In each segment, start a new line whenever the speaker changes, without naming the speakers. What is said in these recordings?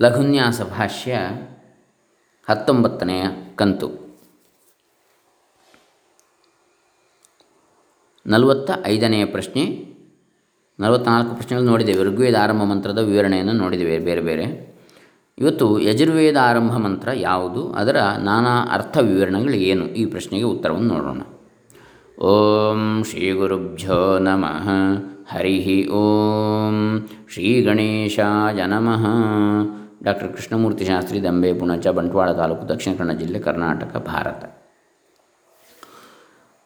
ಲಘುನ್ಯಾಸ ಭಾಷ್ಯ ಹತ್ತೊಂಬತ್ತನೆಯ ಕಂತು. ನಲವತ್ತ ಐದನೆಯ ಪ್ರಶ್ನೆ. ನಲವತ್ತ್ನಾಲ್ಕು ಪ್ರಶ್ನೆಗಳು ನೋಡಿದ್ದೇವೆ. ಋಗ್ವೇದ ಆರಂಭ ಮಂತ್ರದ ವಿವರಣೆಯನ್ನು ನೋಡಿದ್ದೇವೆ. ಬೇರೆ ಬೇರೆ. ಇವತ್ತು ಯಜುರ್ವೇದ ಆರಂಭ ಮಂತ್ರ ಯಾವುದು? ಅದರ ನಾನಾ ಅರ್ಥ ವಿವರಣೆಗಳು ಏನು? ಈ ಪ್ರಶ್ನೆಗೆ ಉತ್ತರವನ್ನು ನೋಡೋಣ. ಓಂ ಶ್ರೀ ಗುರುಭ್ಯೋ ನಮಃ. ಹರಿ ಓಂ ಶ್ರೀ ಗಣೇಶಾಯ ನಮಃ. ಡಾಕ್ಟರ್ ಕೃಷ್ಣಮೂರ್ತಿ ಶಾಸ್ತ್ರಿ ದಂಬೆ ಪುಣಚ, ಬಂಟ್ವಾಳ ತಾಲೂಕು, ದಕ್ಷಿಣ ಕನ್ನಡ ಜಿಲ್ಲೆ ಕರ್ನಾಟಕ, ಭಾರತ.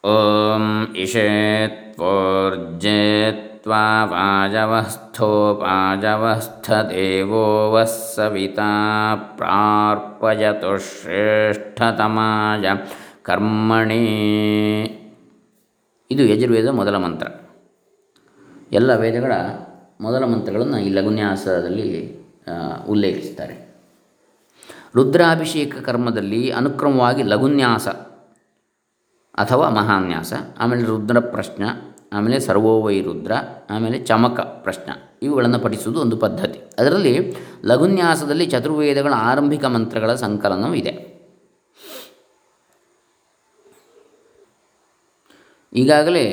ಓಂ ಇಷೇತ್ವೋರ್ಜೇತ್ವಾ ವಾಜವಸ್ಥೋಪಾಜವಸ್ಥದೇವೋ ವಃ ಸವಿತಾ ಪ್ರಾರ್ಪಯತು ಶ್ರೇಷ್ಠತಮಾಯ ಕರ್ಮಣಿ. ಇದು ಯಜುರ್ವೇದ ಮೊದಲ ಮಂತ್ರ. ಎಲ್ಲ ವೇದಗಳ ಮೊದಲ ಮಂತ್ರಗಳನ್ನು ಈ ಲಘುನ್ಯಾಸದಲ್ಲಿ ಉಲ್ಲೇಖಿಸ್ತಾರೆ. ರುದ್ರಾಭಿಷೇಕ ಕರ್ಮದಲ್ಲಿ ಅನುಕ್ರಮವಾಗಿ ಲಘುನ್ಯಾಸ ಅಥವಾ ಮಹಾನ್ಯಾಸ, ಆಮೇಲೆ ರುದ್ರ ಪ್ರಶ್ನ, ಆಮೇಲೆ ಸರ್ವೋವೈ ರುದ್ರ, ಆಮೇಲೆ ಚಮಕ ಪ್ರಶ್ನ ಇವುಗಳನ್ನು ಪಠಿಸುವುದು ಒಂದು ಪದ್ಧತಿ. ಅದರಲ್ಲಿ ಲಘುನ್ಯಾಸದಲ್ಲಿ ಚತುರ್ವೇದಗಳ ಆರಂಭಿಕ ಮಂತ್ರಗಳ ಸಂಕಲನವಿದೆ ಈಗಾಗಲೇ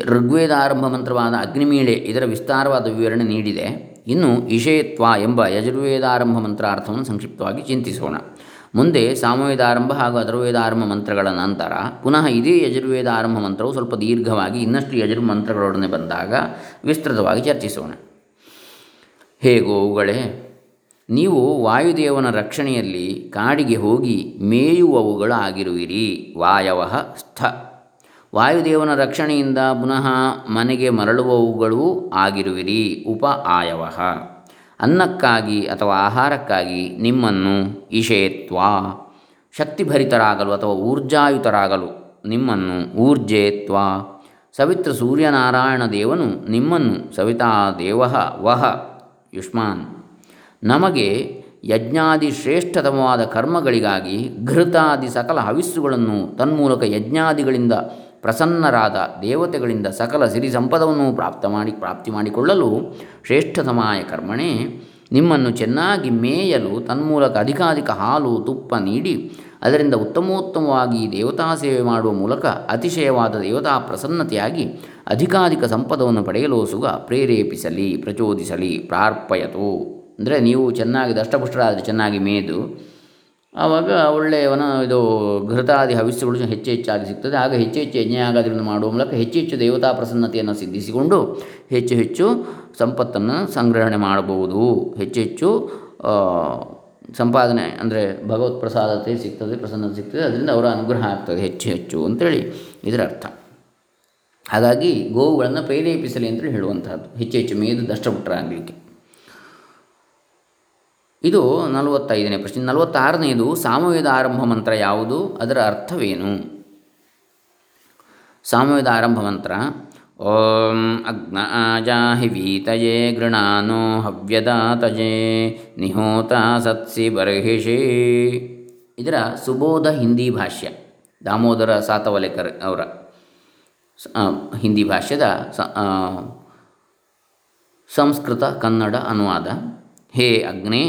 ಋಗ್ವೇದ ಆರಂಭ ಮಂತ್ರವಾದ ಅಗ್ನಿಮೀಳೆ ಇದರ ವಿಸ್ತಾರವಾದ ವಿವರಣೆ ನೀಡಿದೆ. ಇನ್ನು ಇಷೇತ್ವ ಎಂಬ ಯಜುರ್ವೇದಾರಂಭ ಮಂತ್ರಾರ್ಥವನ್ನು ಸಂಕ್ಷಿಪ್ತವಾಗಿ ಚಿಂತಿಸೋಣ. ಮುಂದೆ ಸಾಮವೇದಾರಂಭ ಹಾಗೂ ಅಥರ್ವೇದಾರಂಭ ಮಂತ್ರಗಳ ನಂತರ, ಪುನಃ ಇದೇ ಯಜುರ್ವೇದ ಆರಂಭ ಮಂತ್ರವು ಸ್ವಲ್ಪ ದೀರ್ಘವಾಗಿ ಇನ್ನಷ್ಟು ಯಜುರ್ ಮಂತ್ರಗಳೊಡನೆ ಬಂದಾಗ ವಿಸ್ತೃತವಾಗಿ ಚರ್ಚಿಸೋಣ. ಹೇಗೋ ಅವುಗಳೇ ನೀವು ವಾಯುದೇವನ ರಕ್ಷಣೆಯಲ್ಲಿ ಕಾಡಿಗೆ ಹೋಗಿ ಮೇಯುವವುಗಳಾಗಿರುವಿರಿ. ವಾಯವಹ ಸ್ಥ. ವಾಯುದೇವನ ರಕ್ಷಣೆಯಿಂದ ಪುನಃ ಮನೆಗೆ ಮರಳುವವುಗಳೂ ಆಗಿರುವಿರಿ, ಉಪ ಆಯವ. ಅನ್ನಕ್ಕಾಗಿ ಅಥವಾ ಆಹಾರಕ್ಕಾಗಿ ನಿಮ್ಮನ್ನು ಇಷೇತ್ವ. ಶಕ್ತಿಭರಿತರಾಗಲು ಅಥವಾ ಊರ್ಜಾಯುತರಾಗಲು ನಿಮ್ಮನ್ನು ಊರ್ಜೇತ್ವ. ಸವಿತ್ರ ಸೂರ್ಯನಾರಾಯಣ ದೇವನು ನಿಮ್ಮನ್ನು ಸವಿತಾ ದೇವ ವಹ ಯುಷ್ಮಾನ್. ನಮಗೆ ಯಜ್ಞಾದಿ ಶ್ರೇಷ್ಠತಮವಾದ ಕರ್ಮಗಳಿಗಾಗಿ ಘೃತಾದಿ ಸಕಲ ಹವಿಸ್ಸುಗಳನ್ನು ತನ್ಮೂಲಕ ಯಜ್ಞಾದಿಗಳಿಂದ ಪ್ರಸನ್ನರಾದ ದೇವತೆಗಳಿಂದ ಸಕಲ ಸಿರಿ ಸಂಪದವನ್ನು ಪ್ರಾಪ್ತ ಮಾಡಿ, ಪ್ರಾಪ್ತಿ ಮಾಡಿಕೊಳ್ಳಲು ಶ್ರೇಷ್ಠತಮಾಯ ಕರ್ಮಣೆ. ನಿಮ್ಮನ್ನು ಚೆನ್ನಾಗಿ ಮೇಯಲು ತನ್ಮೂಲಕ ಅಧಿಕಾಧಿಕ ಹಾಲು, ತುಪ್ಪ ನೀಡಿ, ಅದರಿಂದ ಉತ್ತಮೋತ್ತಮವಾಗಿ ದೇವತಾ ಸೇವೆ ಮಾಡುವ ಮೂಲಕ ಅತಿಶಯವಾದ ದೇವತಾ ಪ್ರಸನ್ನತೆಯಾಗಿ ಅಧಿಕಾಧಿಕ ಸಂಪದವನ್ನು ಪಡೆಯಲು ಸುಗ ಪ್ರೇರೇಪಿಸಲಿ, ಪ್ರಚೋದಿಸಲಿ, ಪ್ರಾರ್ಪಯತು. ಅಂದರೆ ನೀವು ಚೆನ್ನಾಗಿ ದಷ್ಟಪುಷ್ಟರಾದರೆ ಚೆನ್ನಾಗಿ ಮೇದು ಆವಾಗ ಒಳ್ಳೆಯವನ ಇದು ಘೃತಾದಿ ಹವಿಸ್ಸುಗಳು ಹೆಚ್ಚು ಹೆಚ್ಚಾಗಿ ಸಿಗ್ತದೆ. ಆಗ ಹೆಚ್ಚು ಹೆಚ್ಚು ಯಜ್ಞ ಆಗೋದ್ರಿಂದ ಮಾಡುವ ಮೂಲಕ ಹೆಚ್ಚು ಹೆಚ್ಚು ದೇವತಾ ಪ್ರಸನ್ನತೆಯನ್ನು ಸಿದ್ಧಿಸಿಕೊಂಡು ಹೆಚ್ಚು ಹೆಚ್ಚು ಸಂಪತ್ತನ್ನು ಸಂಗ್ರಹಣೆ ಮಾಡಬಹುದು. ಹೆಚ್ಚು ಹೆಚ್ಚು ಸಂಪಾದನೆ ಅಂದರೆ ಭಗವತ್ ಪ್ರಸಾದತೆ ಸಿಗ್ತದೆ, ಪ್ರಸನ್ನತೆ ಸಿಗ್ತದೆ. ಅದರಿಂದ ಅವರ ಅನುಗ್ರಹ ಆಗ್ತದೆ ಹೆಚ್ಚು ಹೆಚ್ಚು ಅಂತೇಳಿ ಇದರ ಅರ್ಥ. ಹಾಗಾಗಿ ಗೋವುಗಳನ್ನು ಪ್ರೇರೇಪಿಸಲಿ ಅಂತೇಳಿ ಹೇಳುವಂಥದ್ದು ಹೆಚ್ಚು ಹೆಚ್ಚು ಮೇದು ದಷ್ಟಪುಟ್ಟರಾಗಲಿಕ್ಕೆ ಇದು ನಲವತ್ತೈದನೇ ಪ್ರಶ್ನೆ. ನಲವತ್ತಾರನೆಯದು ಸಾಮವೇದ ಆರಂಭ ಮಂತ್ರ ಯಾವುದು? ಅದರ ಅರ್ಥವೇನು? ಸಾಮವೇದ ಆರಂಭ ಮಂತ್ರ. ಓಂ ಅಗ್ನ ಆಜಾಹಿ ವೀತಯೇ ಗೃಣಾನೋ ಹವ್ಯದಾತಜೇ ನಿಹೋತ ಸತ್ಸಿ ಬರ್ಹಿಷಿ. ಇದರ ಸುಬೋಧ ಹಿಂದಿ ಭಾಷ್ಯ, ದಾಮೋದರ ಸಾತವಲೇಕರ್ ಅವರ ಹಿಂದಿ ಭಾಷ್ಯದ ಸಂಸ್ಕೃತ ಕನ್ನಡ ಅನುವಾದ. ಹೇ ಅಗ್ನೇ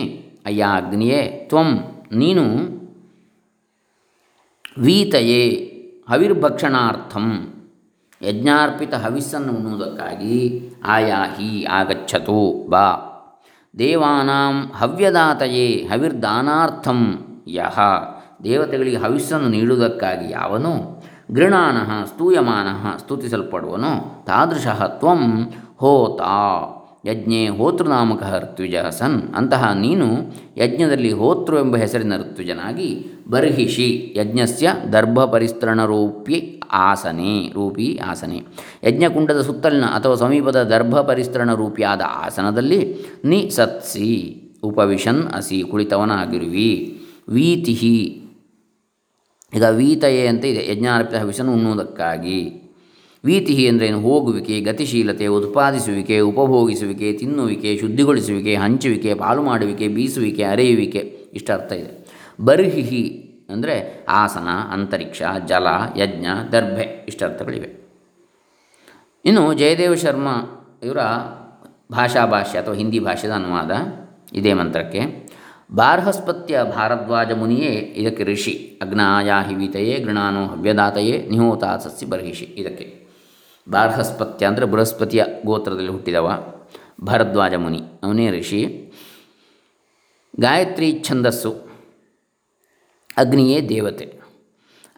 ಅಯ್ಯ ಅಗ್ನಿಯೇ, ತ್ವಂ, ನೀನು ವೀತಯೇ, ಹವಿರ್ಭಕ್ಷಣಾರ್ಥಂ. ಯಜ್ಞಾರ್ಪಿತ ಹವಿಸ್ಸನ್ನು ಉಣ್ಣುವುದಕ್ಕಾಗಿ ಆಯಾಹಿ ಆಗಚ್ಚತು ಬಾ. ದೇವಾನಾಂ ಹವ್ಯದಾತಯೇ, ಹವಿರ್ದಾನಾರ್ಥಂ ಯಹ. ದೇವತೆಗಳಿಗೆ ಹವಿಸ್ಸನ್ನು ನೀಡುವುದಕ್ಕಾಗಿ ಯಾವನು? ಗೃಣಾನಃ, ಸ್ತೂಯಮಾನಃ ಸ್ತುತಿಸಲ್ಪಡುವನೋ. ತಾದೃಶಃ ತ್ವಂ ಹೋತಾ. ಯಜ್ಞೆ ಹೋತೃನಾಮಕ ಋತ್ವಿಜ ಸನ್. ಅಂತಹ ನೀನು ಯಜ್ಞದಲ್ಲಿ ಹೋತೃ ಎಂಬ ಹೆಸರಿನ ಋತ್ವಿಜನಾಗಿ ಬರ್ಹಿಷಿ ಯಜ್ಞಸ್ಯ ದರ್ಭ ರೂಪಿ ಆಸನೆ ರೂಪಿ ಆಸನೆ. ಯಜ್ಞಕುಂಡದ ಸುತ್ತಲಿನ ಅಥವಾ ಸಮೀಪದ ದರ್ಭ ಪರಿಸ್ತರಣ ರೂಪಿಯಾದ ಆಸನದಲ್ಲಿ ನಿ ಸತ್ಸಿ ಉಪವಿಶನ್ ಅಸಿ ಕುಳಿತವನಾಗಿರುವಿ. ವೀತಿಹಿ. ಈಗ ವೀತಯೇ ಅಂತ ಇದೆ. ಯಜ್ಞಾರ್ಪಿತ ವಿಷನ್ ಉಣ್ಣುವುದಕ್ಕಾಗಿ. ವೀತಿ ಎಂದರೇನು? ಹೋಗುವಿಕೆ, ಗತಿಶೀಲತೆ, ಉತ್ಪಾದಿಸುವಿಕೆ, ಉಪಭೋಗಿಸುವಿಕೆ, ತಿನ್ನುವಿಕೆ, ಶುದ್ಧಿಗೊಳಿಸುವಿಕೆ, ಹಂಚುವಿಕೆ ಪಾಲು ಮಾಡುವಿಕೆ ಬೀಸುವಿಕೆ, ಅರೆಯುವಿಕೆ. ಇಷ್ಟ ಅರ್ಥ ಇದೆ. ಬರ್ಹಿಹಿ ಅಂದರೆ ಆಸನ, ಅಂತರಿಕ್ಷ, ಜಲ, ಯಜ್ಞ, ದರ್ಭೆ. ಇಷ್ಟರ್ಥಗಳಿವೆ ಇನ್ನು ಜಯದೇವ ಶರ್ಮ ಇವರ ಭಾಷಾ ಭಾಷೆ ಅಥವಾ ಹಿಂದಿ ಭಾಷೆದ ಅನುವಾದ ಇದೇ ಮಂತ್ರಕ್ಕೆ. ಬಾರ್ಹಸ್ಪತ್ಯ ಭಾರದ್ವಾಜ ಮುನಿಯೇ ಇದಕ್ಕೆ ಋಷಿ. ಅಗ್ನಾಯಾ ಹಿವಿತಯೇ ಗೃಣಾನು ಹವ್ಯದಾತಯೇ ನಿಹೋತಾ ಸಸ್ಯ ಬರ್ಹಿಷಿ. ಇದಕ್ಕೆ. ಬಾರ್ಹಸ್ಪತ್ಯ ಅಂದರೆ ಬೃಹಸ್ಪತಿಯ ಗೋತ್ರದಲ್ಲಿ ಹುಟ್ಟಿದವ ಭರದ್ವಾಜ ಮುನಿ. ಅವನೇ ಋಷಿ. ಗಾಯತ್ರಿ ಛಂದಸ್ಸು. ಅಗ್ನಿಯೇ ದೇವತೆ.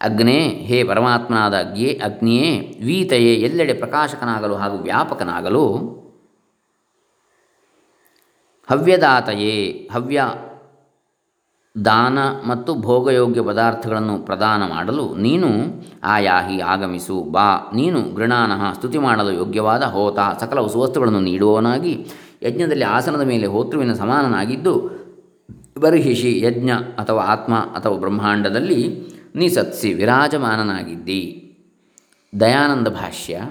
ಅಗ್ನೇ, ಹೇ ಪರಮಾತ್ಮನಾದ ಅಗ್ನಿಯೇ ಅಗ್ನಿಯೇ, ವೀತೆಯೇ, ಎಲ್ಲೆಡೆ ಪ್ರಕಾಶಕನಾಗಲು ಹಾಗೂ ವ್ಯಾಪಕನಾಗಲು ಹವ್ಯದಾತಯೇ, ಹವ್ಯ ದಾನ ಮತ್ತು ಭೋಗಯೋಗ್ಯ ಪದಾರ್ಥಗಳನ್ನು ಪ್ರದಾನ ಮಾಡಲು ನೀನು ಆಯಾಹಿ ಆಗಮಿಸು, ಬಾ. ನೀನು ಗೃಣಾನಃ ಸ್ತುತಿ ಮಾಡಲು ಯೋಗ್ಯವಾದ ಹೋತ. ಸಕಲ ಸುವಸ್ತುಗಳನ್ನು ನೀಡುವವನಾಗಿ ಯಜ್ಞದಲ್ಲಿ ಆಸನದ ಮೇಲೆ ಹೋತೃವಿನ ಸಮಾನನಾಗಿದ್ದು, ಬರ್ಹಿಷಿ ಯಜ್ಞ ಅಥವಾ ಆತ್ಮ ಅಥವಾ ಬ್ರಹ್ಮಾಂಡದಲ್ಲಿ ನಿಸತ್ಸಿ ವಿರಾಜಮಾನನಾಗಿದ್ದಿ. ದಯಾನಂದ ಭಾಷ್ಯ,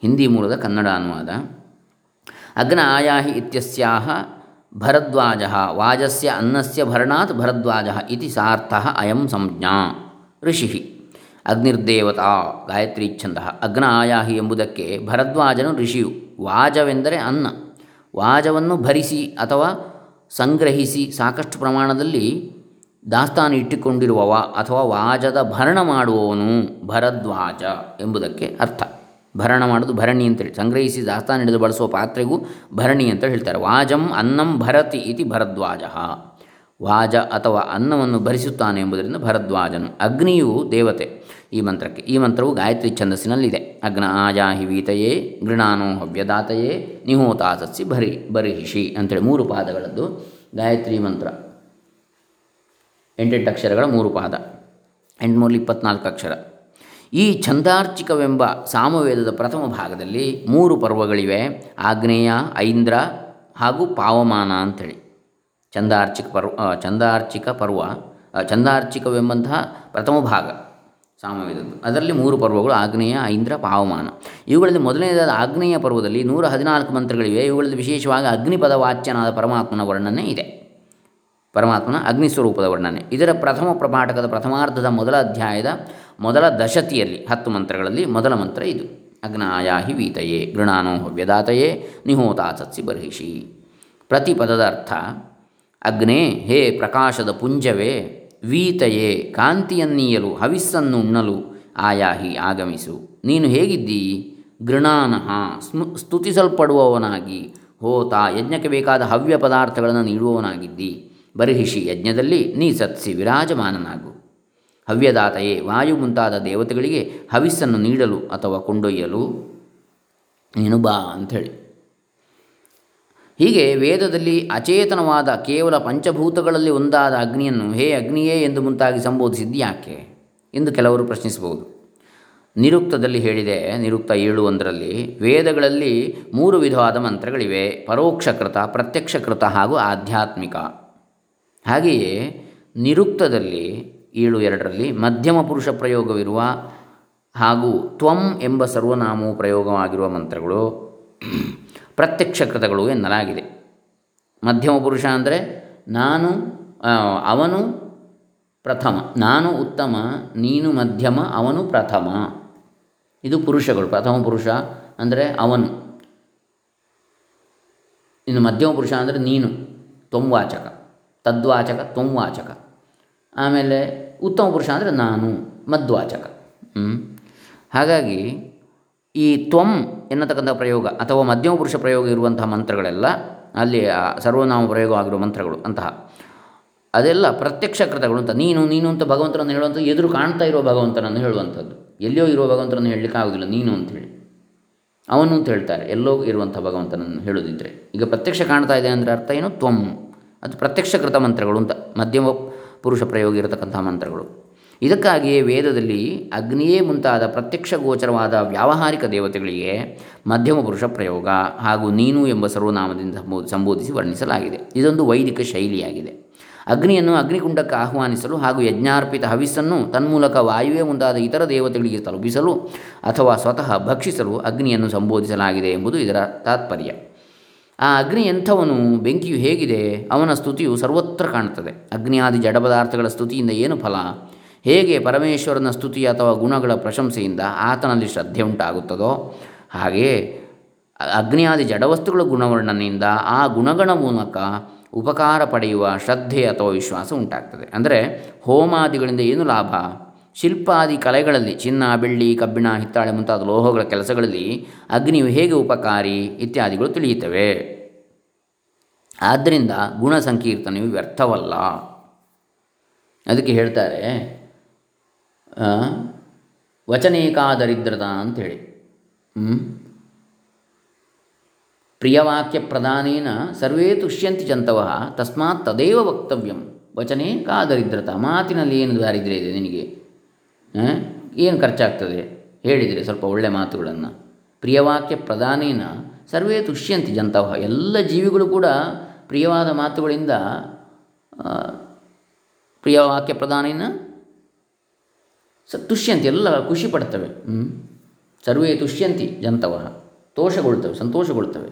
ಹಿಂದಿ ಮೂಲದ ಕನ್ನಡ ಅನುವಾದ. ಅಗ್ನ ಆಯಾಹಿ ಇತ್ಯಸ್ಯಾಹ ಭರದ್ವಾಜ ವಾಜಸ್ಯ ಅನ್ನಸ್ಯ ಭರಣಾತ್ ಭರದ್ವಾಜ ಇತಿ ಸಾರ್ಥ ಅಯಂ ಸಂಜ್ಞಾ ಋಷಿ ಅಗ್ನಿರ್ದೇವತಾ ಗಾಯತ್ರಿ ಛಂದ ಅಗ್ನ ಆಯಾಹಿ ಎಂಬುದಕ್ಕೆ ಭರದ್ವಾಜನು ಋಷಿಯು, ವಾಜವೆಂದರೆ ಅನ್ನ, ವಾಜವನ್ನು ಭರಿಸಿ ಅಥವಾ ಸಂಗ್ರಹಿಸಿ ಸಾಕಷ್ಟು ಪ್ರಮಾಣದಲ್ಲಿ ದಾಸ್ತಾನು ಇಟ್ಟುಕೊಂಡಿರುವವ ಅಥವಾ ವಾಜದ ಭರಣ ಮಾಡುವವನು ಭರದ್ವಾಜ ಎಂಬುದಕ್ಕೆ ಅರ್ಥ. ಭರಣ ಮಾಡೋದು ಭರಣಿ ಅಂತೇಳಿ. ಸಂಗ್ರಹಿಸಿ ದಾಸ್ತಾನು ಹಿಡಿದು ಬಳಸುವ ಪಾತ್ರೆಗೂ ಭರಣಿ ಅಂತ ಹೇಳ್ತಾರೆ. ವಾಜಂ ಅನ್ನಂ ಭರತಿ ಇತಿ ಭರದ್ವಾಜ. ವಾಜ ಅಥವಾ ಅನ್ನವನ್ನು ಭರಿಸುತ್ತಾನೆ ಎಂಬುದರಿಂದ ಭರದ್ವಾಜನು. ಅಗ್ನಿಯು ದೇವತೆ ಈ ಮಂತ್ರಕ್ಕೆ. ಈ ಮಂತ್ರವು ಗಾಯತ್ರಿ ಛಂದಸ್ಸಿನಲ್ಲಿದೆ. ಅಗ್ನ ಆಜಾಹಿ ವೀತಯೇ, ಗೃಣಾನೋ ಹವ್ಯದಾತಯೇ, ನಿಹೋತಾಸಸ್ಸಿ ಭರಿ, ಬರಿಹಿಷಿ ಅಂತೇಳಿ ಮೂರು ಪಾದಗಳದ್ದು ಗಾಯತ್ರಿ ಮಂತ್ರ. ಎಂಟೆಂಟು ಅಕ್ಷರಗಳ ಮೂರು ಪಾದ. ಎಂಟುನೂರಲ್ಲಿ ಇಪ್ಪತ್ನಾಲ್ಕು ಅಕ್ಷರ. ಈ ಛಂದಾರ್ಚಿಕವೆಂಬ ಸಾಮವೇದದ ಪ್ರಥಮ ಭಾಗದಲ್ಲಿ ಮೂರು ಪರ್ವಗಳಿವೆ. ಆಗ್ನೇಯ, ಐಂದ್ರ ಹಾಗೂ ಪಾವಮಾನ ಅಂಥೇಳಿ. ಚಂದಾರ್ಚಿಕ ಪರ್ವ ಚಂದಾರ್ಚಿಕ ಪರ್ವ ಚಂದಾರ್ಚಿಕವೆಂಬಂತಹ ಪ್ರಥಮ ಭಾಗ ಸಾಮವೇದದ್ದು. ಅದರಲ್ಲಿ ಮೂರು ಪರ್ವಗಳು ಆಗ್ನೇಯ, ಐಂದ್ರ, ಪಾವಮಾನ. ಇವುಗಳಲ್ಲಿ ಮೊದಲನೇದಾದ ಆಗ್ನೇಯ ಪರ್ವದಲ್ಲಿ ನೂರ ಹದಿನಾಲ್ಕು ಮಂತ್ರಗಳಿವೆ. ಇವುಗಳಲ್ಲಿ ವಿಶೇಷವಾಗಿ ಅಗ್ನಿಪದ ವಾಚ್ಯನಾದ ಪರಮಾತ್ಮನ ವರ್ಣನೆ ಇದೆ. ಪರಮಾತ್ಮನ ಅಗ್ನಿಸ್ವರೂಪದ ವರ್ಣನೆ. ಇದರ ಪ್ರಥಮ ಪ್ರಪಾಠಕದ ಪ್ರಥಮಾರ್ಧದ ಮೊದಲ ಅಧ್ಯಾಯದ ಮೊದಲ ದಶತಿಯಲ್ಲಿ ಹತ್ತು ಮಂತ್ರಗಳಲ್ಲಿ ಮೊದಲ ಮಂತ್ರ ಇದು. ಅಗ್ನಾಯಾಹಿ ವೀತಯೇ, ಗೃಣಾನೋ ಹವ್ಯದಾತಯೇ, ನಿಹೋತಾಸತ್ಸಿ ಬರ್ಹಿಷಿ. ಪ್ರತಿ ಪದದ ಅರ್ಥ, ಅಗ್ನೇ, ಹೇ ಪ್ರಕಾಶದ ಪುಂಜವೇ, ವೀತಯೇ, ಕಾಂತಿಯನ್ನೀಯಲು, ಹವಿಸ್ಸನ್ನು ಉಣ್ಣಲು, ಆಯಾಹಿ ಆಗಮಿಸು. ನೀನು ಹೇಗಿದ್ದೀ? ಗೃಣಾನಃ, ಸ್ಮು, ಸ್ತುತಿಸಲ್ಪಡುವವನಾಗಿ ಹೋತ ಯಜ್ಞಕ್ಕೆ ಬೇಕಾದ ಹವ್ಯ ಪದಾರ್ಥಗಳನ್ನು ನೀಡುವವನಾಗಿದ್ದಿ. ಬರ್ಹಿಷಿ ಯಜ್ಞದಲ್ಲಿ ನೀ ಸತ್ಸಿ ವಿರಾಜಮಾನನಾಗು. ಹವ್ಯದಾತೆಯೇ, ವಾಯು ಮುಂತಾದ ದೇವತೆಗಳಿಗೆ ಹವಿಸ್ಸನ್ನು ನೀಡಲು ಅಥವಾ ಕೊಂಡೊಯ್ಯಲು ನೀನು ಬಾ ಅಂಥೇಳಿ. ಹೀಗೆ ವೇದದಲ್ಲಿ ಅಚೇತನವಾದ ಕೇವಲ ಪಂಚಭೂತಗಳಲ್ಲಿ ಒಂದಾದ ಅಗ್ನಿಯನ್ನು ಹೇ ಅಗ್ನಿಯೇ ಎಂದು ಮುಂತಾಗಿ ಸಂಬೋಧಿಸಿದ್ದು ಯಾಕೆ? ಎಂದು ಕೆಲವರು ಪ್ರಶ್ನಿಸಬಹುದು. ನಿರುಕ್ತದಲ್ಲಿ ಹೇಳಿದೆ, ನಿರುಕ್ತ ಏಳು ಒಂದರಲ್ಲಿ, ವೇದಗಳಲ್ಲಿ ಮೂರು ವಿಧವಾದ ಮಂತ್ರಗಳಿವೆ, ಪರೋಕ್ಷಕೃತ, ಪ್ರತ್ಯಕ್ಷಕೃತ ಹಾಗೂ ಆಧ್ಯಾತ್ಮಿಕ. ಹಾಗೆಯೇ ನಿರುಕ್ತದಲ್ಲಿ ಏಳು ಎರಡರಲ್ಲಿ ಮಧ್ಯಮ ಪುರುಷ ಪ್ರಯೋಗವಿರುವ ಹಾಗೂ ತ್ವಂ ಎಂಬ ಸರ್ವನಾಮವು ಪ್ರಯೋಗವಾಗಿರುವ ಮಂತ್ರಗಳು ಪ್ರತ್ಯಕ್ಷ ಕೃತಗಳು ಎನ್ನಲಾಗಿದೆ. ಮಧ್ಯಮ ಪುರುಷ ಅಂದರೆ ನಾನು ಅವನು ಪ್ರಥಮ, ನಾನು ಉತ್ತಮ, ನೀನು ಮಧ್ಯಮ, ಅವನು ಪ್ರಥಮ. ಇದು ಪುರುಷಗಳು, ಪ್ರಥಮ ಪುರುಷ ಅಂದರೆ ಅವನು. ಇನ್ನು ಮಧ್ಯಮ ಪುರುಷ ಅಂದರೆ ನೀನು ತ್ವಂವಾಚಕ ತದ್ವಾಚಕ, ತ್ವಂವಾಚಕ. ಆಮೇಲೆ ಉತ್ತಮ ಪುರುಷ ಅಂದರೆ ನಾನು, ಮದ್ವಾಚಕ. ಹಾಗಾಗಿ ಈ ತ್ವಂ ಎನ್ನತಕ್ಕಂಥ ಪ್ರಯೋಗ ಅಥವಾ ಮಧ್ಯಮ ಪುರುಷ ಪ್ರಯೋಗ ಇರುವಂತಹ ಮಂತ್ರಗಳೆಲ್ಲ ಅಲ್ಲಿ ಸರ್ವನಾಮ ಪ್ರಯೋಗ ಆಗಿರುವ ಮಂತ್ರಗಳು ಅಂತಹ. ಅದೆಲ್ಲ ಪ್ರತ್ಯಕ್ಷ ಕೃತಗಳು ಅಂತ, ನೀನು ನೀನು ಅಂತ ಭಗವಂತನನ್ನು ಹೇಳುವಂಥದ್ದು, ಎದುರು ಕಾಣ್ತಾ ಇರೋ ಭಗವಂತನನ್ನು ಹೇಳುವಂಥದ್ದು. ಎಲ್ಲಿಯೋ ಇರುವ ಭಗವಂತನನ್ನು ಹೇಳಲಿಕ್ಕೆ ಆಗೋದಿಲ್ಲ, ನೀನು ಅಂಥೇಳಿ ಅವನು ಅಂತ ಹೇಳ್ತಾರೆ, ಎಲ್ಲೋ ಇರುವಂಥ ಭಗವಂತನನ್ನು ಹೇಳೋದಿದ್ದರೆ ಈಗ ಪ್ರತ್ಯಕ್ಷ ಕಾಣ್ತಾ ಇದೆ ಅಂದರೆ ಅರ್ಥ ಏನು? ತ್ವಂ. ಅದು ಪ್ರತ್ಯಕ್ಷಕೃತ ಮಂತ್ರಗಳು ಅಂತ, ಮಧ್ಯಮ ಪುರುಷ ಪ್ರಯೋಗ ಇರತಕ್ಕಂಥ ಮಂತ್ರಗಳು. ಇದಕ್ಕಾಗಿಯೇ ವೇದದಲ್ಲಿ ಅಗ್ನಿಯೇ ಮುಂತಾದ ಪ್ರತ್ಯಕ್ಷ ಗೋಚರವಾದ ವ್ಯಾವಹಾರಿಕ ದೇವತೆಗಳಿಗೆ ಮಧ್ಯಮ ಪುರುಷ ಪ್ರಯೋಗ ಹಾಗೂ ನೀನು ಎಂಬ ಸರ್ವನಾಮದಿಂದ ಸಂಬೋಧಿಸಿ ವರ್ಣಿಸಲಾಗಿದೆ. ಇದೊಂದು ವೈದಿಕ ಶೈಲಿಯಾಗಿದೆ. ಅಗ್ನಿಯನ್ನು ಅಗ್ನಿಕುಂಡಕ್ಕೆ ಆಹ್ವಾನಿಸಲು ಹಾಗೂ ಯಜ್ಞಾರ್ಪಿತ ಹವಿಸ್ಸನ್ನು ತನ್ಮೂಲಕ ವಾಯುವೆ ಮುಂತಾದ ಇತರ ದೇವತೆಗಳಿಗೆ ತಲುಪಿಸಲು ಅಥವಾ ಸ್ವತಃ ಭಕ್ಷಿಸಲು ಅಗ್ನಿಯನ್ನು ಸಂಬೋಧಿಸಲಾಗಿದೆ ಎಂಬುದು ಇದರ ತಾತ್ಪರ್ಯ. ಆ ಅಗ್ನಿ ಎಂಥವನು ಬೆಂಕಿಯು ಹೇಗಿದೆ, ಅವನ ಸ್ತುತಿಯು ಸರ್ವತ್ರ ಕಾಣುತ್ತದೆ. ಅಗ್ನಿಯಾದಿ ಜಡ ಪದಾರ್ಥಗಳ ಸ್ತುತಿಯಿಂದ ಏನು ಫಲ? ಹೇಗೆ ಪರಮೇಶ್ವರನ ಸ್ತುತಿ ಅಥವಾ ಗುಣಗಳ ಪ್ರಶಂಸೆಯಿಂದ ಆತನಲ್ಲಿ ಶ್ರದ್ಧೆ ಉಂಟಾಗುತ್ತದೋ? ಹಾಗೆಯೇ, ಅಗ್ನಿಯಾದಿ ಜಡವಸ್ತುಗಳ ಗುಣವರ್ಣನೆಯಿಂದ ಆ ಗುಣಗಳ ಮೂಲಕ ಉಪಕಾರ ಪಡೆಯುವ ಶ್ರದ್ಧೆ ಅಥವಾ ವಿಶ್ವಾಸ ಉಂಟಾಗ್ತದೆ. ಅಂದರೆ ಹೋಮಾದಿಗಳಿಂದ ಏನು ಲಾಭ? ಶಿಲ್ಪಾದಿ ಕಲೆಗಳಲ್ಲಿ ಚಿನ್ನ, ಬೆಳ್ಳಿ, ಕಬ್ಬಿಣ, ಹಿತ್ತಾಳೆ ಮುಂತಾದ ಲೋಹಗಳ ಕೆಲಸಗಳಲ್ಲಿ ಅಗ್ನಿಯು ಹೇಗೆ ಉಪಕಾರಿ ಇತ್ಯಾದಿಗಳು ತಿಳಿಯುತ್ತವೆ. ಆದ್ದರಿಂದ ಗುಣ ಸಂಕೀರ್ತನೆಯು ವ್ಯರ್ಥವಲ್ಲ. ಅದಕ್ಕೆ ಹೇಳ್ತಾರೆ ವಚನೇಕಾದರಿದ್ರತಾ ಅಂಥೇಳಿ. ಪ್ರಿಯವಾಕ್ಯ ಪ್ರಧಾನೇನ ಸರ್ವೇ ತುಷ್ಯಂತಿ ಜಂತವ ತಸ್ಮಾತ್ ತದೇವ ವಕ್ತವ್ಯಂ ವಚನೆ ಕಾದರಿದ್ರತ ಮಾತಿನಲ್ಲಿ ಏನು ದಾರಿದ್ರ್ಯ ಇದೆ ನಿನಗೆ? ಏನು ಖರ್ಚಾಗ್ತದೆ? ಹೇಳಿದರೆ ಸ್ವಲ್ಪ ಒಳ್ಳೆಯ ಮಾತುಗಳನ್ನು. ಪ್ರಿಯವಾಕ್ಯ ಪ್ರಧಾನೇನ ಸರ್ವೇ ತುಷ್ಯಂತಿ ಜಂತವಹ. ಎಲ್ಲ ಜೀವಿಗಳು ಕೂಡ ಪ್ರಿಯವಾದ ಮಾತುಗಳಿಂದ ಪ್ರಿಯವಾಕ್ಯ ಪ್ರಧಾನೇನ ಸ ತುಷ್ಯಂತಿ ಎಲ್ಲ ಖುಷಿ ಪಡ್ತವೆ. ಸರ್ವೇ ತುಷ್ಯಂತಿ ಜಂತವಹ. ತೋಷಗೊಳ್ತವೆ, ಸಂತೋಷಗೊಳ್ತವೆ.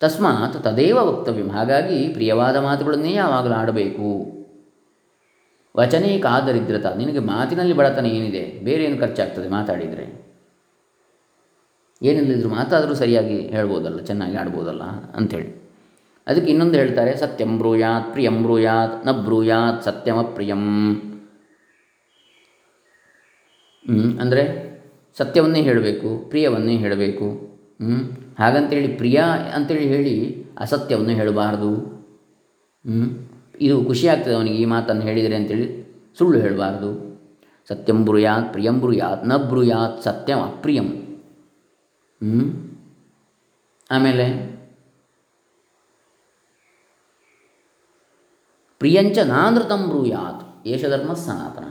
ತಸ್ಮಾತ್ ತದೇವ ವಕ್ತವ್ಯ. ಹಾಗಾಗಿ ಪ್ರಿಯವಾದ ಮಾತುಗಳನ್ನೇ ಯಾವಾಗಲೂ ಆಡಬೇಕು. ವಚನೇ ಕಾದರಿದ್ರತ. ನಿನಗೆ ಮಾತಿನಲ್ಲಿ ಬಡತನ ಏನಿದೆ? ಬೇರೆ ಏನು ಖರ್ಚಾಗ್ತದೆ? ಮಾತಾಡಿದರೆ. ಏನಿಲ್ಲದಿದ್ರು ಮಾತಾದರೂ ಸರಿಯಾಗಿ ಹೇಳ್ಬೋದಲ್ಲ, ಚೆನ್ನಾಗಿ ಆಡ್ಬೋದಲ್ಲ ಅಂಥೇಳಿ. ಅದಕ್ಕೆ ಇನ್ನೊಂದು ಹೇಳ್ತಾರೆ, ಸತ್ಯಂ ಬ್ರೂಯಾತ್, ಪ್ರಿಯಂ ಬ್ರೂಯಾತ್, ನ ಬ್ರೂಯಾತ್, ಸತ್ಯಮ ಪ್ರಿಯಂ. ಅಂದರೆ ಸತ್ಯವನ್ನೇ ಹೇಳಬೇಕು, ಪ್ರಿಯವನ್ನೇ ಹೇಳಬೇಕು. ಹ್ಞೂ ಹಾಗಂತೇಳಿ ಪ್ರಿಯ ಅಂತೇಳಿ ಹೇಳಿ ಅಸತ್ಯವನ್ನು ಹೇಳಬಾರ್ದು. ಇದು ಖುಷಿಯಾಗ್ತದೆ ಅವನಿಗೆ ಈ ಮಾತನ್ನು ಹೇಳಿದರೆ ಅಂತೇಳಿ ಸುಳ್ಳು ಹೇಳಬಾರ್ದು. ಸತ್ಯಂ ಬ್ರೂಯಾತ್ ಪ್ರಿಯಂ ಬ್ರೂಯಾತ್ನ ಬ್ರೂಯಾತ್ ಸತ್ಯಂ ಅಪ್ರಿಯಂ. ಆಮೇಲೆ ಪ್ರಿಯಂಚ ನಾನೃತಂ ಬ್ರೂಯಾತ್ ಏಷಧರ್ಮ ಸನಾತನ.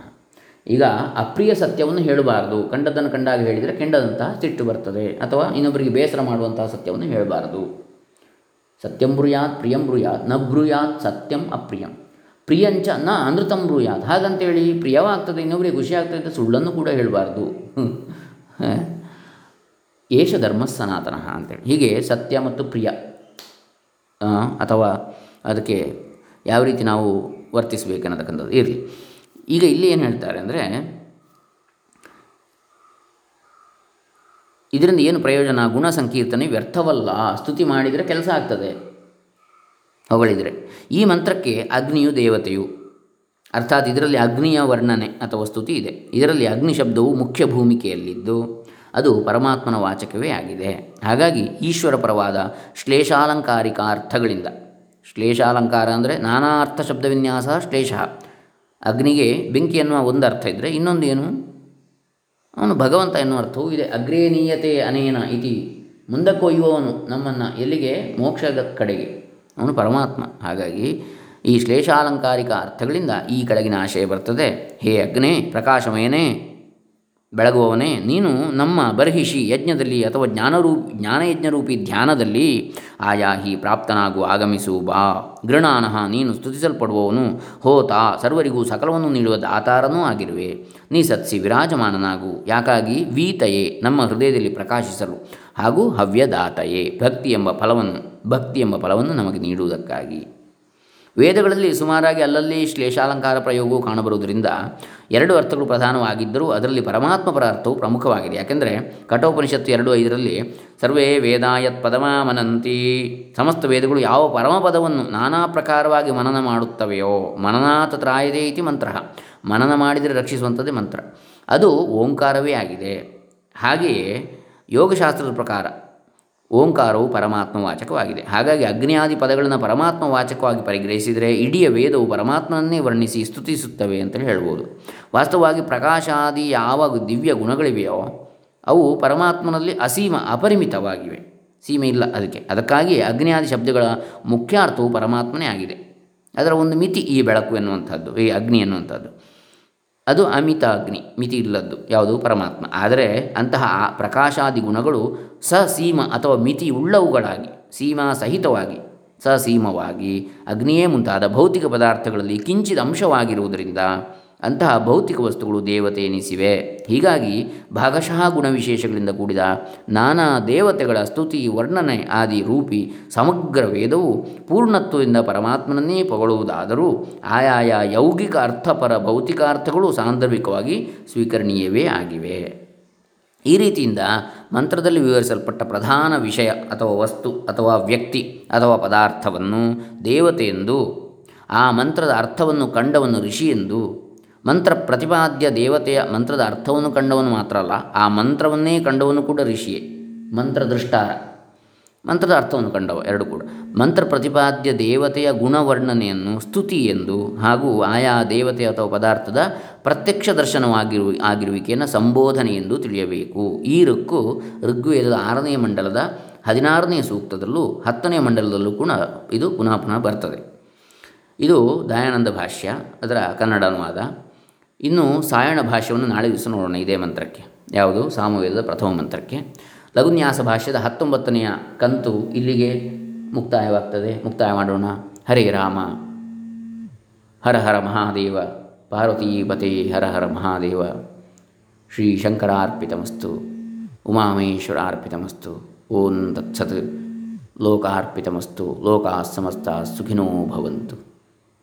ಈಗ ಅಪ್ರಿಯ ಸತ್ಯವನ್ನು ಹೇಳಬಾರ್ದು. ಕಂಡದನ್ನು ಕಂಡಾಗ ಹೇಳಿದರೆ ಕೆಂಡದಂತಹ ಸಿಟ್ಟು ಬರ್ತದೆ. ಅಥವಾ ಇನ್ನೊಬ್ಬರಿಗೆ ಬೇಸರ ಮಾಡುವಂತಹ ಸತ್ಯವನ್ನು ಹೇಳಬಾರದು. ಸತ್ಯಂ ಬ್ರೂಯಾತ್, ಪ್ರಿಯಂ ಬ್ರೂಯಾತ್, ನ ಬ್ರೂಯಾತ್, ಸತ್ಯಂ ಅಪ್ರಿಯಂ. ಪ್ರಿಯಂಚ ನ ಅನೃತಂ ಬ್ರೂಯಾತ್. ಹಾಗಂತೇಳಿ ಪ್ರಿಯವಾಗ್ತದೆ, ಇನ್ನೊಬ್ಬರಿಗೆ ಖುಷಿ ಆಗ್ತದೆ ಸುಳ್ಳನ್ನು ಕೂಡ ಹೇಳಬಾರ್ದು. ಏಷ ಧರ್ಮ ಸನಾತನ ಅಂತೇಳಿ. ಹೀಗೆ ಸತ್ಯ ಮತ್ತು ಪ್ರಿಯ ಅಥವಾ ಅದಕ್ಕೆ ಯಾವ ರೀತಿ ನಾವು ವರ್ತಿಸಬೇಕನ್ನತಕ್ಕಂಥದ್ದು ಇರಲಿ. ಈಗ ಇಲ್ಲಿ ಏನು ಹೇಳ್ತಾರೆ ಅಂದರೆ ಇದರಿಂದ ಏನು ಪ್ರಯೋಜನ? ಗುಣ ಸಂಕೀರ್ತನೆ ವ್ಯರ್ಥವಲ್ಲ. ಸ್ತುತಿ ಮಾಡಿದರೆ ಕೆಲಸ ಆಗ್ತದೆ. ಹೊಗಳಿದರೆ. ಈ ಮಂತ್ರಕ್ಕೆ ಅಗ್ನಿಯು ದೇವತೆಯು. ಅರ್ಥಾತ್ ಇದರಲ್ಲಿ ಅಗ್ನಿಯ ವರ್ಣನೆ ಅಥವಾ ಸ್ತುತಿ ಇದೆ. ಇದರಲ್ಲಿ ಅಗ್ನಿ ಶಬ್ದವು ಮುಖ್ಯ ಭೂಮಿಕೆಯಲ್ಲಿದ್ದು ಅದು ಪರಮಾತ್ಮನ ವಾಚಕವೇ ಆಗಿದೆ. ಹಾಗಾಗಿ ಈಶ್ವರ ಪರವಾದ ಶ್ಲೇಷಾಲಂಕಾರಿಕ ಅರ್ಥಗಳಿಂದ ಶ್ಲೇಷಾಲಂಕಾರ ಅಂದರೆ ನಾನಾ ಅರ್ಥ ಶಬ್ದವಿನ್ಯಾಸ ಶ್ಲೇಷ. ಅಗ್ನಿಗೆ ಬೆಂಕಿ ಅನ್ನುವ ಒಂದು ಅರ್ಥ ಇದ್ದರೆ ಇನ್ನೊಂದು ಏನು ಅವನು ಭಗವಂತ ಎನ್ನುವ ಅರ್ಥವೂ ಇದೆ. ಅಗ್ರೇನೀಯತೆ ಅನೇನ ಇತಿ. ಮುಂದಕ್ಕೊಯ್ಯುವವನು ನಮ್ಮನ್ನು ಎಲ್ಲಿಗೆ? ಮೋಕ್ಷದ ಕಡೆಗೆ. ಅವನು ಪರಮಾತ್ಮ. ಹಾಗಾಗಿ ಈ ಶ್ಲೇಷಾಲಂಕಾರಿಕ ಅರ್ಥಗಳಿಂದ ಈ ಕೆಳಗಿನ ಆಶಯ ಬರ್ತದೆ. ಹೇ ಅಗ್ನೇ, ಪ್ರಕಾಶಮಯನೇ ಬೆಳಗುವವನೇ, ನೀನು ನಮ್ಮ ಬರ್ಹಿಷಿ ಯಜ್ಞದಲ್ಲಿ ಅಥವಾ ಜ್ಞಾನರೂಪ ಜ್ಞಾನಯಜ್ಞರೂಪಿ ಧ್ಯಾನದಲ್ಲಿ ಆಯಾಹಿ ಪ್ರಾಪ್ತನಾಗು, ಆಗಮಿಸು, ಬಾ. ಗೃಣಾನಃ ನೀನು ಸ್ತುತಿಸಲ್ಪಡುವವನು. ಹೋತಾ ಸರ್ವರಿಗೂ ಸಕಲವನ್ನು ನೀಡುವ ದಾತಾರನೂ ಆಗಿರುವೆ. ನೀ ಸತ್ಸಿ ವಿರಾಜಮಾನನಾಗು. ಯಾಕಾಗಿ? ವೀತಯೇ, ನಮ್ಮ ಹೃದಯದಲ್ಲಿ ಪ್ರಕಾಶಿಸಲು. ಹಾಗೂ ಹವ್ಯದಾತಯೇ, ಭಕ್ತಿ ಎಂಬ ಫಲವನ್ನು, ಭಕ್ತಿ ಎಂಬ ಫಲವನ್ನು ನಮಗೆ ನೀಡುವುದಕ್ಕಾಗಿ. ವೇದಗಳಲ್ಲಿ ಸುಮಾರಾಗಿ ಅಲ್ಲಲ್ಲಿ ಶ್ಲೇಷಾಲಂಕಾರ ಪ್ರಯೋಗವು ಕಾಣಬರುವುದರಿಂದ ಎರಡು ಅರ್ಥಗಳು ಪ್ರಧಾನವಾಗಿದ್ದರೂ ಅದರಲ್ಲಿ ಪರಮಾತ್ಮಪರ ಅರ್ಥವು ಪ್ರಮುಖವಾಗಿದೆ. ಯಾಕೆಂದರೆ ಕಠೋಪನಿಷತ್ತು ಎರಡು ಐದರಲ್ಲಿ ಸರ್ವೇ ವೇದಾಯತ್ ಪದಮಾಮನಂತಿ ಸಮಸ್ತ ವೇದಗಳು ಯಾವ ಪರಮಪದವನ್ನು ನಾನಾ ಪ್ರಕಾರವಾಗಿ ಮನನ ಮಾಡುತ್ತವೆಯೋ ಮನನಾಥ ತ್ರಾಯದೇ ಇತಿ ಮಂತ್ರ, ಮನನ ಮಾಡಿದರೆ ರಕ್ಷಿಸುವಂಥದ್ದೇ ಮಂತ್ರ. ಅದು ಓಂಕಾರವೇ ಆಗಿದೆ. ಹಾಗೆಯೇ ಯೋಗಶಾಸ್ತ್ರದ ಪ್ರಕಾರ ಓಂಕಾರವು ಪರಮಾತ್ಮ ವಾಚಕವಾಗಿದೆ ಹಾಗಾಗಿ ಅಗ್ನಿಯಾದಿ ಪದಗಳನ್ನು ಪರಮಾತ್ಮ ವಾಚಕವಾಗಿ ಪರಿಗ್ರಹಿಸಿದರೆ ಇಡೀ ವೇದವು ಪರಮಾತ್ಮನನ್ನೇ ವರ್ಣಿಸಿ ಸ್ತುತಿಸುತ್ತವೆ ಅಂತೇಳಿ ಹೇಳ್ಬೋದು. ವಾಸ್ತವವಾಗಿ ಪ್ರಕಾಶಾದಿ ಯಾವ ದಿವ್ಯ ಗುಣಗಳಿವೆಯೋ ಅವು ಪರಮಾತ್ಮನಲ್ಲಿ ಅಸೀಮ ಅಪರಿಮಿತವಾಗಿವೆ. ಸೀಮೆ ಇಲ್ಲ ಅದಕ್ಕೆ. ಅದಕ್ಕಾಗಿ ಅಗ್ನಿಯಾದಿ ಶಬ್ದಗಳ ಮುಖ್ಯಾರ್ಥವು ಪರಮಾತ್ಮನೇ ಆಗಿದೆ. ಅದರ ಒಂದು ಮಿತಿ ಈ ಬೆಳಕು ಎನ್ನುವಂಥದ್ದು, ಈ ಅಗ್ನಿ ಎನ್ನುವಂಥದ್ದು. ಅದು ಅಮಿತ ಅಗ್ನಿ ಮಿತಿ ಇಲ್ಲದ್ದು, ಯಾವುದು ಪರಮಾತ್ಮ. ಆದರೆ ಅಂತಹ ಪ್ರಕಾಶಾದಿ ಗುಣಗಳು ಸಸೀಮ ಅಥವಾ ಮಿತಿ ಉಳ್ಳವುಗಳಾಗಿ, ಸೀಮಾ ಸಹಿತವಾಗಿ, ಸಸೀಮವಾಗಿ, ಅಗ್ನಿಯೇ ಮುಂತಾದ ಭೌತಿಕ ಪದಾರ್ಥಗಳಲ್ಲಿ ಕಿಂಚಿದ ಅಂಶವಾಗಿರುವುದರಿಂದ ಅಂತಹ ಭೌತಿಕ ವಸ್ತುಗಳು ದೇವತೆ ಎನಿಸಿವೆ. ಹೀಗಾಗಿ ಭಾಗಶಃ ಗುಣವಿಶೇಷಗಳಿಂದ ಕೂಡಿದ ನಾನಾ ದೇವತೆಗಳ ಸ್ತುತಿ, ವರ್ಣನೆ ಆದಿ ರೂಪಿ ಸಮಗ್ರ ವೇದವು ಪೂರ್ಣತ್ವದಿಂದ ಪರಮಾತ್ಮನನ್ನೇ ಪೊಗಳುವುದಾದರೂ ಆಯಾಯ ಯೌಗಿಕ ಅರ್ಥಪರ ಭೌತಿಕಾರ್ಥಗಳು ಸಾಂದರ್ಭಿಕವಾಗಿ ಸ್ವೀಕರಣೀಯವೇ ಆಗಿವೆ. ಈ ರೀತಿಯಿಂದ ಮಂತ್ರದಲ್ಲಿ ವಿವರಿಸಲ್ಪಟ್ಟ ಪ್ರಧಾನ ವಿಷಯ ಅಥವಾ ವಸ್ತು ಅಥವಾ ವ್ಯಕ್ತಿ ಅಥವಾ ಪದಾರ್ಥವನ್ನು ದೇವತೆ ಎಂದು, ಆ ಮಂತ್ರದ ಅರ್ಥವನ್ನು ಕಂಡವನು ಋಷಿಯೆಂದು ಮಂತ್ರ ಪ್ರತಿಪಾದ್ಯ ದೇವತೆಯ ಮಂತ್ರದ ಅರ್ಥವನ್ನು ಕಂಡವನು ಮಾತ್ರ ಅಲ್ಲ, ಆ ಮಂತ್ರವನ್ನೇ ಕಂಡವನು ಕೂಡ ಋಷಿಯೇ. ಮಂತ್ರದೃಷ್ಟಾರ ಮಂತ್ರದ ಅರ್ಥವನ್ನು ಕಂಡವ ಎರಡು ಕೂಡ. ಮಂತ್ರ ಪ್ರತಿಪಾದ್ಯ ದೇವತೆಯ ಗುಣವರ್ಣನೆಯನ್ನು ಸ್ತುತಿ ಎಂದು ಹಾಗೂ ಆಯಾ ದೇವತೆ ಅಥವಾ ಪದಾರ್ಥದ ಪ್ರತ್ಯಕ್ಷ ದರ್ಶನವಾಗಿರು, ಆಗಿರುವಿಕೆಯನ್ನು ಸಂಬೋಧನೆ ಎಂದು ತಿಳಿಯಬೇಕು. ಈ ಋಕ್ಕು ಋಗ್ವೇದದ ಆರನೇ ಮಂಡಲದ ಹದಿನಾರನೇ ಸೂಕ್ತದಲ್ಲೂ ಹತ್ತನೇ ಮಂಡಲದಲ್ಲೂ ಕೂಡ ಇದು ಪುನಃ ಪುನಃ ಬರ್ತದೆ. ಇದು ದಯಾನಂದ ಭಾಷ್ಯ, ಅದರ ಕನ್ನಡ ಅನುವಾದ. ಇನ್ನು ಸಾಯಣ ಭಾಷ್ಯವನ್ನು ನಾಳೆ ದಿವಸ ನೋಡೋಣ ಇದೇ ಮಂತ್ರಕ್ಕೆ. ಯಾವುದು? ಸಾಮವೇದದ ಪ್ರಥಮ ಮಂತ್ರಕ್ಕೆ. ಲಘುನ್ಯಾಸ ಭಾಷ್ಯದ ಹತ್ತೊಂಬತ್ತನೆಯ ಕಂತು ಇಲ್ಲಿಗೆ ಮುಕ್ತಾಯವಾಗ್ತದೆ. ಮುಕ್ತಾಯ ಮಾಡೋಣ. ಹರೇ ರಾಮ. ಹರ ಹರ ಮಹಾದೇವ. ಪಾರ್ವತೀಪತೆ ಹರ ಹರ ಮಹಾದೇವ. ಶ್ರೀ ಶಂಕರಾರ್ಪಿತಮಸ್ತು. ಉಮಾಮೇಶ್ವರಾರ್ಪಿತಮಸ್ತು. ಓಂ ತತ್ಸತ್. ಲೋಕಾರ್ಪಿತಮಸ್ತು. ಲೋಕಾ ಸಮಸ್ತ ಸುಖಿನೋ ಭವಂತು.